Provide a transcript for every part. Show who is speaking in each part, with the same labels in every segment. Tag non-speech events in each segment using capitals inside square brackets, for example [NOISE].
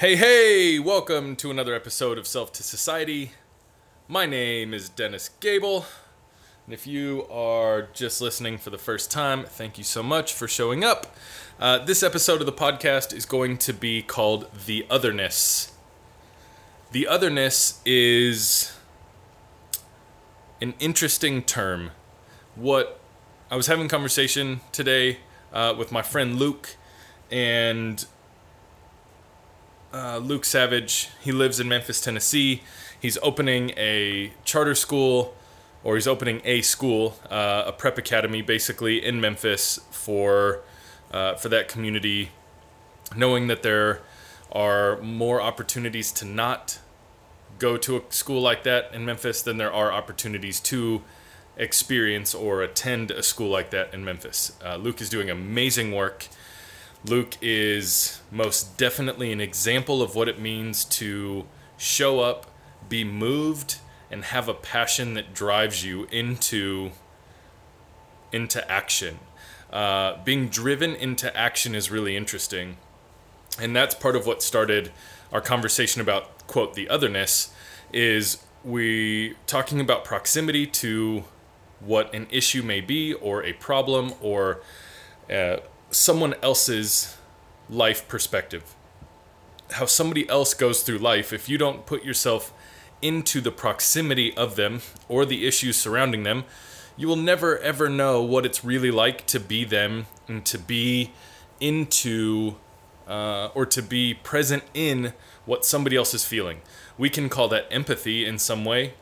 Speaker 1: Hey, hey, welcome to another episode of Self to Society. My name is Dennis Gable. And if you are just listening for the first time, thank you so much for showing up. Uh, this episode of the podcast is going to be called The Otherness. The Otherness is an interesting term. What I was having conversation today uh, with my friend Luke, and uh, Luke Savage. He lives in Memphis, Tennessee. He's opening a charter school, or he's opening a school, uh, a prep academy, basically in Memphis for uh, for that community. Knowing that there are more opportunities to not go to a school like that in Memphis than there are opportunities to experience or attend a school like that in Memphis. Uh, Luke is doing amazing work. Luke is most definitely an example of what it means to show up, be moved, and have a passion that drives you into into action. Uh, being driven into action is really interesting, and that's part of what started our conversation about quote the otherness. Is we talking about proximity to what an issue may be, or a problem, or uh, someone else's life perspective. How somebody else goes through life, if you don't put yourself into the proximity of them or the issues surrounding them, you will never ever know what it's really like to be them and to be into uh, or to be present in what somebody else is feeling. We can call that empathy in some way.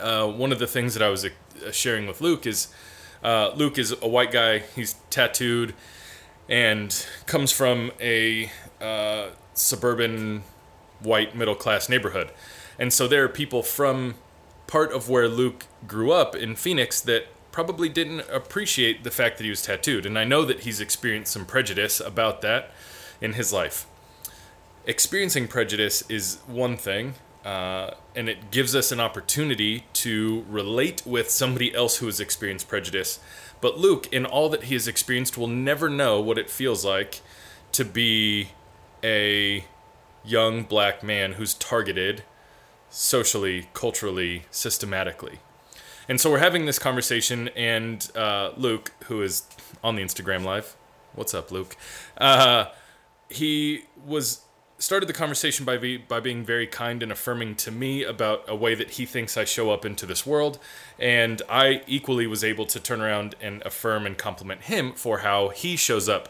Speaker 1: Uh, one of the things that I was uh, sharing with Luke is uh, Luke is a white guy. He's tattooed and comes from a uh, suburban white middle class neighborhood. And so there are people from part of where Luke grew up in Phoenix that probably didn't appreciate the fact that he was tattooed. And I know that he's experienced some prejudice about that in his life. Experiencing prejudice is one thing, uh, and it gives us an opportunity to relate with somebody else who has experienced prejudice. But Luke, in all that he has experienced, will never know what it feels like to be a young black man who's targeted socially, culturally, systematically. And so we're having this conversation, and uh, Luke, who is on the Instagram live, what's up, Luke? Uh, he was started the conversation by be, by being very kind and affirming to me about a way that he thinks I show up into this world, and I equally was able to turn around and affirm and compliment him for how he shows up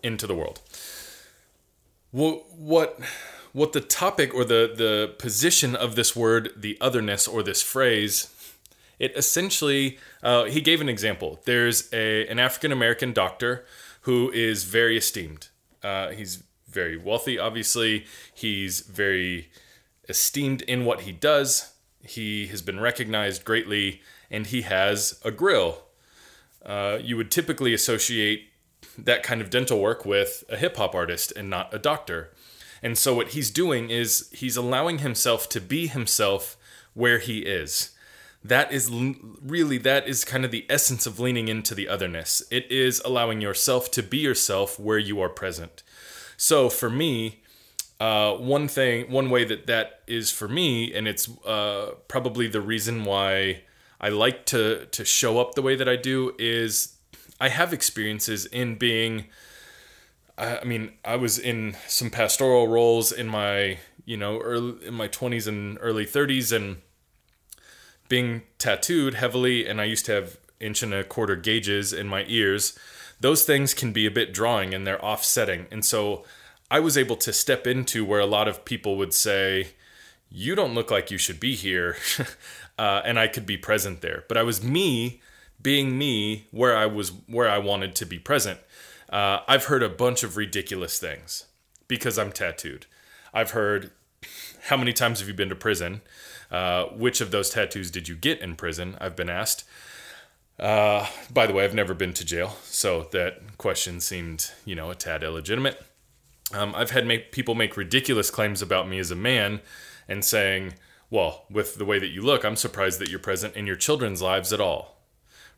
Speaker 1: into the world. What what what the topic or the the position of this word, the otherness or this phrase, it essentially uh, he gave an example. There's a an African American doctor who is very esteemed uh, he's very wealthy, obviously. He's very esteemed in what he does. He has been recognized greatly, and he has a grill. Uh, you would typically associate that kind of dental work with a hip hop artist and not a doctor. And so, what he's doing is he's allowing himself to be himself where he is that is really that is kind of the essence of leaning into the otherness. It is allowing yourself to be yourself where you are present. So for me uh, one thing one way that that is for me and it's uh, probably the reason why i like to to show up the way that i do is i have experiences in being I mean, I was in some pastoral roles in my, you know, early in my 20s and early 30s and being tattooed heavily, and I used to have inch and a quarter gauges in my ears, those things can be a bit drawing and they're offsetting. And so I was able to step into where a lot of people would say, You don't look like you should be here. [LAUGHS] uh, and I could be present there. But I was me being me where I was where I wanted to be present. Uh, I've heard a bunch of ridiculous things because I'm tattooed. I've heard, How many times have you been to prison? Uh, which of those tattoos did you get in prison? I've been asked. Uh, by the way, I've never been to jail, so that question seemed, you know, a tad illegitimate. Um, I've had make, people make ridiculous claims about me as a man and saying, well, with the way that you look, I'm surprised that you're present in your children's lives at all.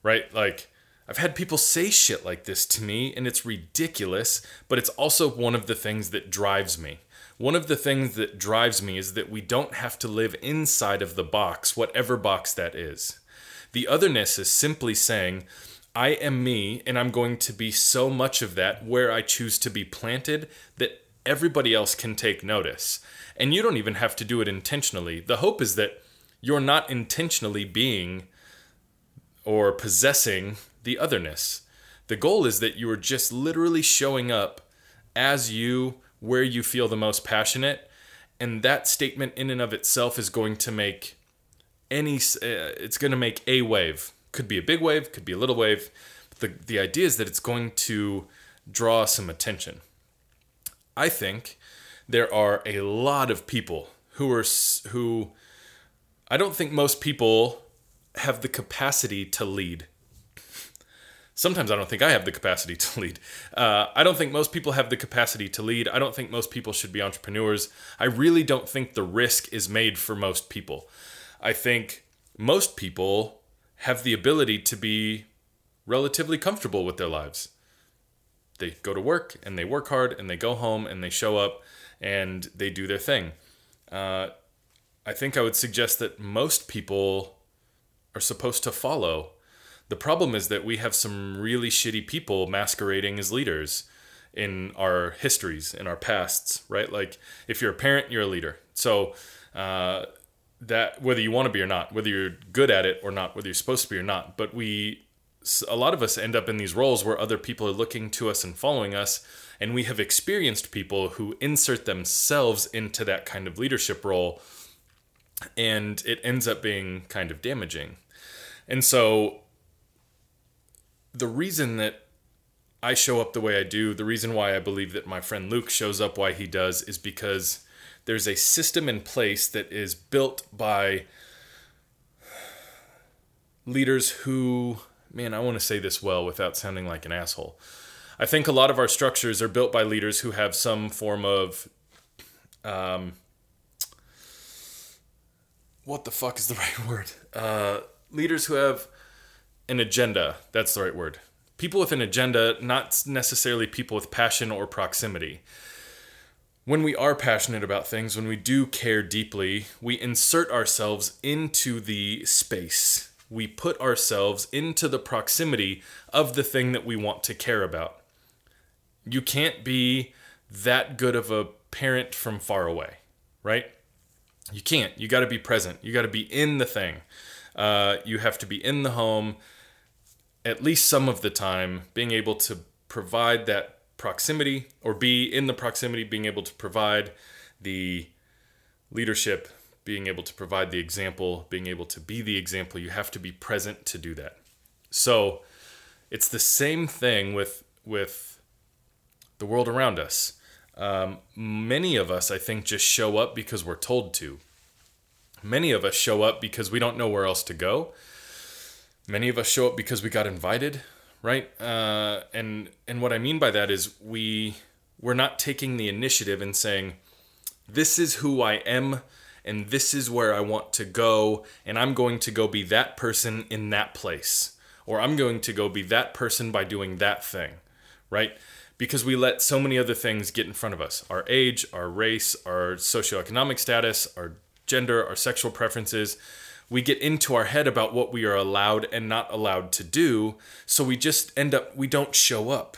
Speaker 1: Right? Like, I've had people say shit like this to me, and it's ridiculous, but it's also one of the things that drives me. One of the things that drives me is that we don't have to live inside of the box, whatever box that is. The otherness is simply saying, I am me, and I'm going to be so much of that where I choose to be planted that everybody else can take notice. And you don't even have to do it intentionally. The hope is that you're not intentionally being or possessing the otherness. The goal is that you are just literally showing up as you, where you feel the most passionate. And that statement, in and of itself, is going to make any, uh, it's going to make a wave. Could be a big wave, could be a little wave. But the, the idea is that it's going to draw some attention. I think there are a lot of people who are, who, I don't think most people have the capacity to lead sometimes I don't think I have the capacity [LAUGHS] to lead. Uh, I don't think most people have the capacity to lead. I don't think most people should be entrepreneurs. I really don't think the risk is made for most people. I think most people have the ability to be relatively comfortable with their lives. They go to work and they work hard and they go home and they show up and they do their thing. Uh, I think I would suggest that most people are supposed to follow the problem is that we have some really shitty people masquerading as leaders in our histories, in our pasts, right? Like if you're a parent, you're a leader. So uh, that whether you want to be or not, whether you're good at it or not, whether you're supposed to be or not, but we a lot of us end up in these roles where other people are looking to us and following us and we have experienced people who insert themselves into that kind of leadership role and it ends up being kind of damaging and so the reason that I show up the way I do, the reason why I believe that my friend Luke shows up why he does is because there's a system in place that is built by leaders who, man, I want to say this well without sounding like an asshole. I think a lot of our structures are built by leaders who have some form of um, what the fuck is the [LAUGHS] right word? Uh, leaders who have an agenda. That's the right word. People with an agenda, not necessarily people with passion or proximity. When we are passionate about things, when we do care deeply, we insert ourselves into the space. We put ourselves into the proximity of the thing that we want to care about. You can't be that good of a parent from far away, right? You can't. You got to be present. You got to be in the thing. Uh, you have to be in the home at least some of the time being able to provide that proximity or be in the proximity, being able to provide the leadership, being able to provide the example, being able to be the example, you have to be present to do that. So it's the same thing with with the world around us. Um, many of us, I think, just show up because we're told to. Many of us show up because we don't know where else to go many of us show up because we got invited, right? Uh, and and what I mean by that is we we're not taking the initiative and saying, "This is who I am." And this is where I want to go, and I'm going to go be that person in that place. Or I'm going to go be that person by doing that thing, right? because we let so many other things get in front of us our age, our race, our socioeconomic status, our gender, our sexual preferences we get into our head about what we are allowed and not allowed to do. So we just end up, we don't show up.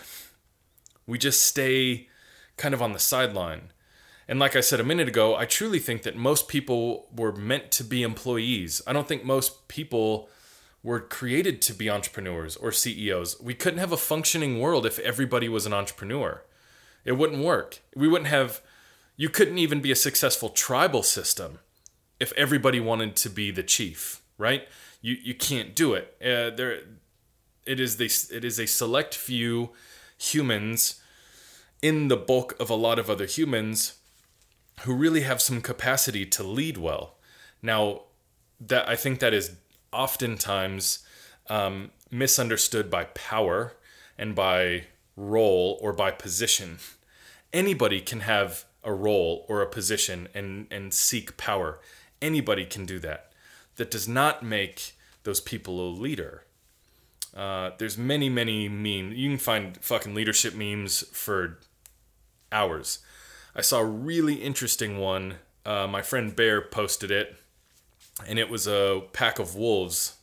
Speaker 1: We just stay kind of on the sideline. And like I said a minute ago, I truly think that most people were meant to be employees. I don't think most people were created to be entrepreneurs or CEOs. We couldn't have a functioning world if everybody was an entrepreneur. It wouldn't work. We wouldn't have, you couldn't even be a successful tribal system if everybody wanted to be the chief, right? You you can't do it. Uh, there, it is the it is a select few humans in the bulk of a lot of other humans who really have some capacity to lead well. Now, that I think that is oftentimes um, misunderstood by power and by role or by position. Anybody can have a role or a position and and seek power. Anybody can do that. That does not make those people a leader. Uh, there's many, many memes. You can find fucking leadership memes for hours. I saw a really interesting one. Uh, my friend Bear posted it, and it was a pack of wolves.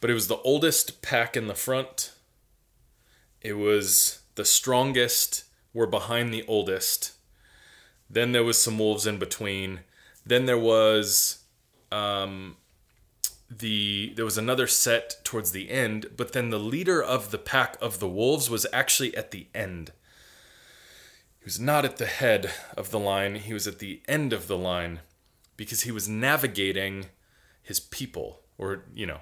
Speaker 1: But it was the oldest pack in the front. It was the strongest were behind the oldest. Then there was some wolves in between. Then there was um, the there was another set towards the end, but then the leader of the pack of the wolves was actually at the end. He was not at the head of the line, he was at the end of the line because he was navigating his people or you know,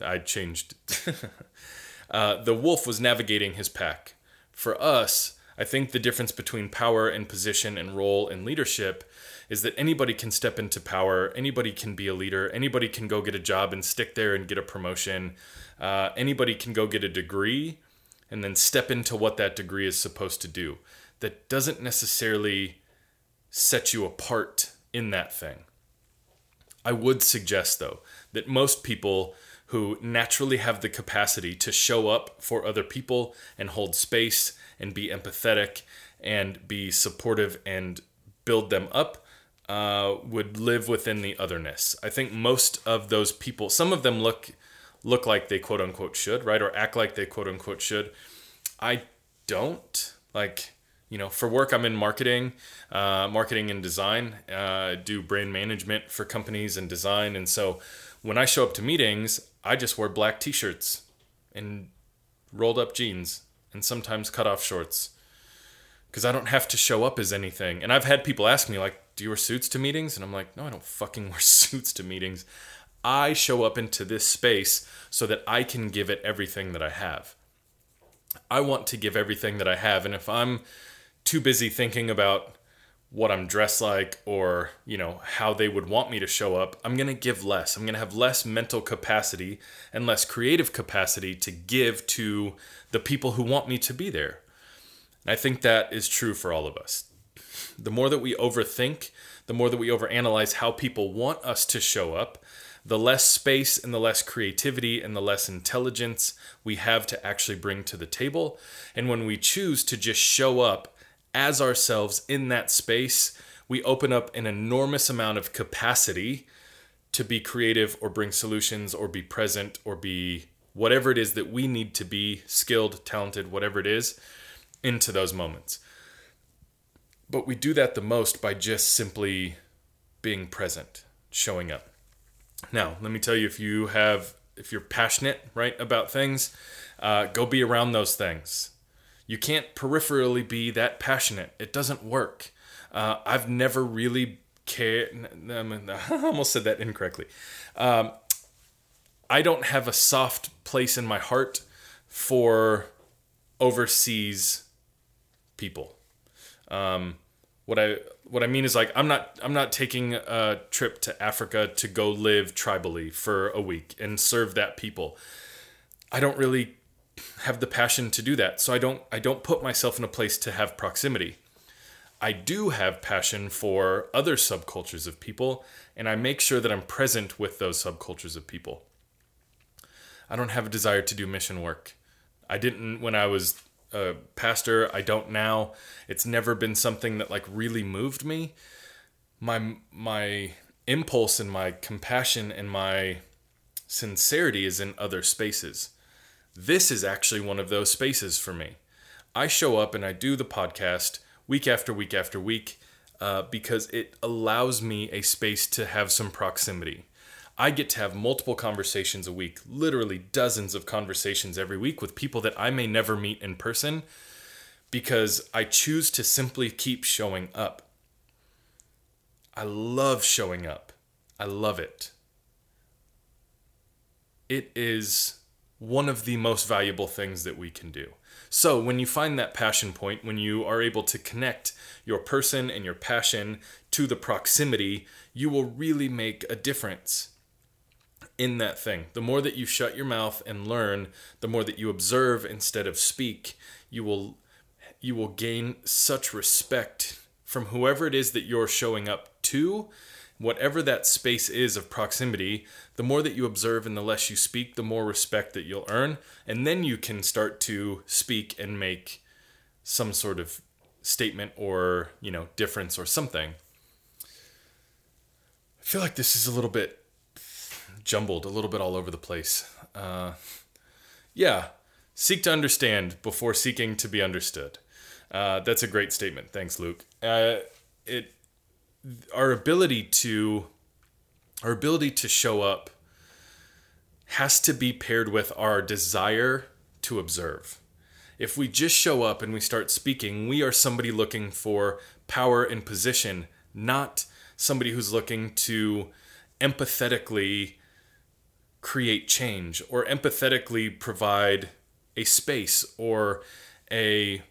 Speaker 1: I changed [LAUGHS] uh, the wolf was navigating his pack. For us, I think the difference between power and position and role and leadership is that anybody can step into power, anybody can be a leader, anybody can go get a job and stick there and get a promotion, uh, anybody can go get a degree and then step into what that degree is supposed to do. That doesn't necessarily set you apart in that thing. I would suggest, though, that most people who naturally have the capacity to show up for other people and hold space and be empathetic and be supportive and build them up uh, would live within the otherness. I think most of those people, some of them look look like they quote unquote should, right, or act like they quote unquote should. I don't like. You know, for work, I'm in marketing, uh, marketing and design. Uh, do brand management for companies and design, and so when I show up to meetings, I just wear black T-shirts and rolled up jeans and sometimes cut off shorts because I don't have to show up as anything. And I've had people ask me like, do you wear suits to meetings? And I'm like, no, I don't fucking [LAUGHS] wear suits to meetings. I show up into this space so that I can give it everything that I have. I want to give everything that I have. And if I'm too busy thinking about what I'm dressed like or, you know, how they would want me to show up, I'm going to give less. I'm going to have less mental capacity and less creative capacity to give to the people who want me to be there. And I think that is true for all of us the more that we overthink, the more that we overanalyze how people want us to show up, the less space and the less creativity and the less intelligence we have to actually bring to the table. And when we choose to just show up as ourselves in that space, we open up an enormous amount of capacity to be creative or bring solutions or be present or be whatever it is that we need to be skilled, talented, whatever it is, into those moments. But we do that the most by just simply being present, showing up. Now, let me tell you if you have if you're passionate, right, about things, uh, go be around those things. You can't peripherally be that passionate. It doesn't work. Uh, I've never really cared. [LAUGHS] I almost said that incorrectly. Um, I don't have a soft place in my heart for overseas people. Um, what I what I mean is like I'm not I'm not taking a trip to Africa to go live tribally for a week and serve that people. I don't really have the passion to do that. So I don't I don't put myself in a place to have proximity. I do have passion for other subcultures of people and I make sure that I'm present with those subcultures of people. I don't have a desire to do mission work. I didn't when I was a pastor. I don't now. It's never been something that like really moved me. My my impulse and my compassion and my sincerity is in other spaces. This is actually one of those spaces for me. I show up and I do the podcast week after week after week uh, because it allows me a space to have some proximity. I get to have multiple conversations a week, literally dozens of conversations every week with people that I may never meet in person because I choose to simply keep showing up. I love showing up. I love it. It is one of the most valuable things that we can do. So, when you find that passion point, when you are able to connect your person and your passion to the proximity, you will really make a difference in that thing. The more that you shut your mouth and learn, the more that you observe instead of speak, you will you will gain such respect from whoever it is that you're showing up to whatever that space is of proximity, the more that you observe and the less you speak, the more respect that you'll earn. And then you can start to speak and make some sort of statement or, you know, difference or something. I feel like this is a little bit jumbled, a little bit all over the place. Uh, yeah, seek to understand before seeking to be understood. Uh, that's a great statement. Thanks, Luke. Uh, it our ability to our ability to show up has to be paired with our desire to observe. If we just show up and we start speaking, we are somebody looking for power and position, not somebody who's looking to empathetically create change or empathetically provide a space or a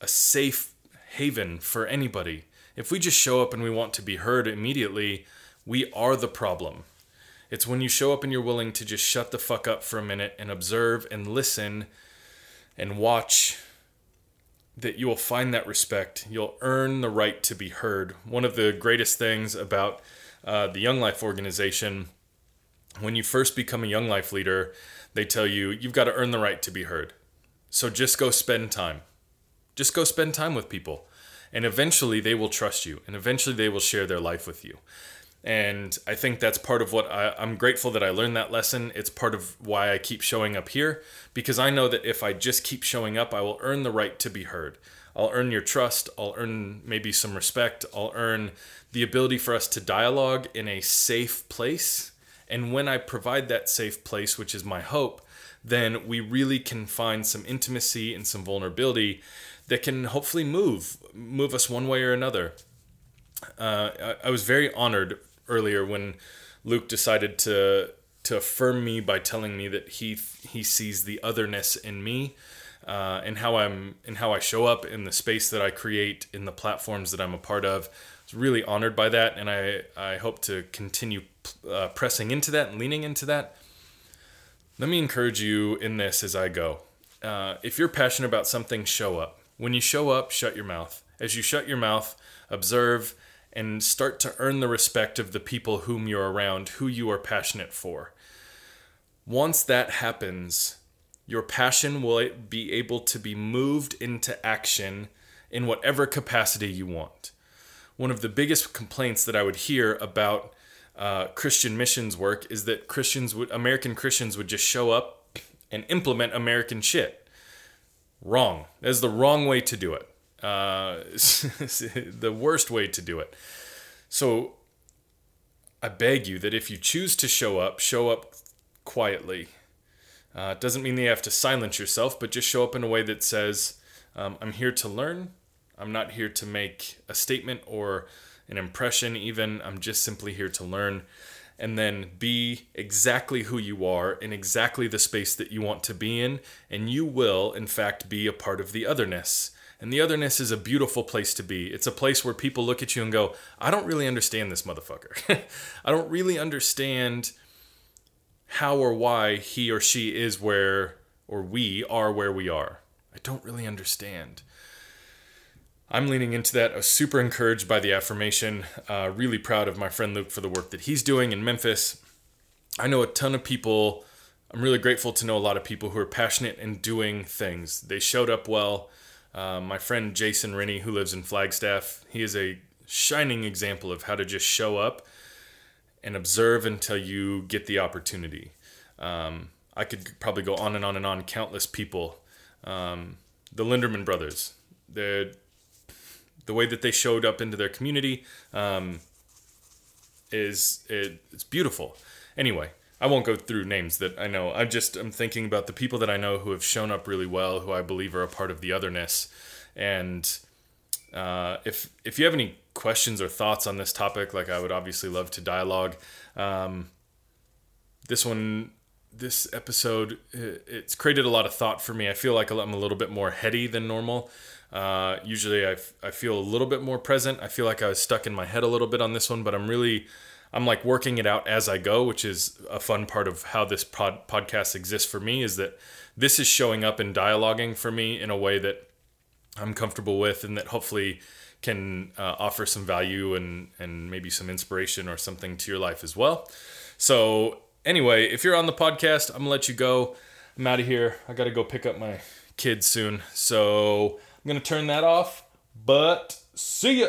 Speaker 1: a safe haven for anybody. If we just show up and we want to be heard immediately, we are the problem. It's when you show up and you're willing to just shut the fuck up for a minute and observe and listen and watch that you will find that respect. You'll earn the right to be heard. One of the greatest things about uh, the Young Life organization, when you first become a Young Life leader, they tell you you've got to earn the right to be heard. So just go spend time. Just go spend time with people. And eventually they will trust you and eventually they will share their life with you. And I think that's part of what I, I'm grateful that I learned that lesson. It's part of why I keep showing up here because I know that if I just keep showing up, I will earn the right to be heard. I'll earn your trust. I'll earn maybe some respect. I'll earn the ability for us to dialogue in a safe place. And when I provide that safe place, which is my hope, then we really can find some intimacy and some vulnerability that can hopefully move move us one way or another. Uh, I, I was very honored earlier when Luke decided to to affirm me by telling me that he he sees the otherness in me uh, and how I'm and how I show up in the space that I create in the platforms that I'm a part of. I was really honored by that, and I I hope to continue uh, pressing into that and leaning into that. Let me encourage you in this as I go. Uh, if you're passionate about something, show up. When you show up, shut your mouth. As you shut your mouth, observe and start to earn the respect of the people whom you're around, who you are passionate for. Once that happens, your passion will be able to be moved into action in whatever capacity you want. One of the biggest complaints that I would hear about uh, Christian missions work is that Christians would American Christians would just show up and implement American shit. Wrong. That is the wrong way to do it. Uh, [LAUGHS] the worst way to do it. So I beg you that if you choose to show up, show up quietly. Uh, doesn't mean that you have to silence yourself, but just show up in a way that says, um, I'm here to learn. I'm not here to make a statement or an impression, even. I'm just simply here to learn and then be exactly who you are in exactly the space that you want to be in, and you will, in fact, be a part of the otherness. And the otherness is a beautiful place to be. It's a place where people look at you and go, I don't really understand this motherfucker. [LAUGHS] I don't really understand how or why he or she is where, or we are where we are. I don't really understand. I'm leaning into that. I was super encouraged by the affirmation. Uh, really proud of my friend Luke for the work that he's doing in Memphis. I know a ton of people. I'm really grateful to know a lot of people who are passionate in doing things. They showed up well. Uh, my friend Jason Rennie, who lives in Flagstaff, he is a shining example of how to just show up and observe until you get the opportunity. Um, I could probably go on and on and on. Countless people. Um, the Linderman brothers. They're the way that they showed up into their community um, is it, it's beautiful. Anyway, I won't go through names that I know. I'm just I'm thinking about the people that I know who have shown up really well, who I believe are a part of the otherness. And uh, if if you have any questions or thoughts on this topic, like I would obviously love to dialogue. Um, this one, this episode, it's created a lot of thought for me. I feel like I'm a little bit more heady than normal. Uh, usually I, I feel a little bit more present. I feel like I was stuck in my head a little bit on this one, but I'm really, I'm like working it out as I go, which is a fun part of how this pod- podcast exists for me is that this is showing up and dialoguing for me in a way that I'm comfortable with, and that hopefully can uh, offer some value and and maybe some inspiration or something to your life as well. So anyway, if you're on the podcast, I'm gonna let you go. I'm out of here. I gotta go pick up my kids soon, so I'm gonna turn that off. But see ya.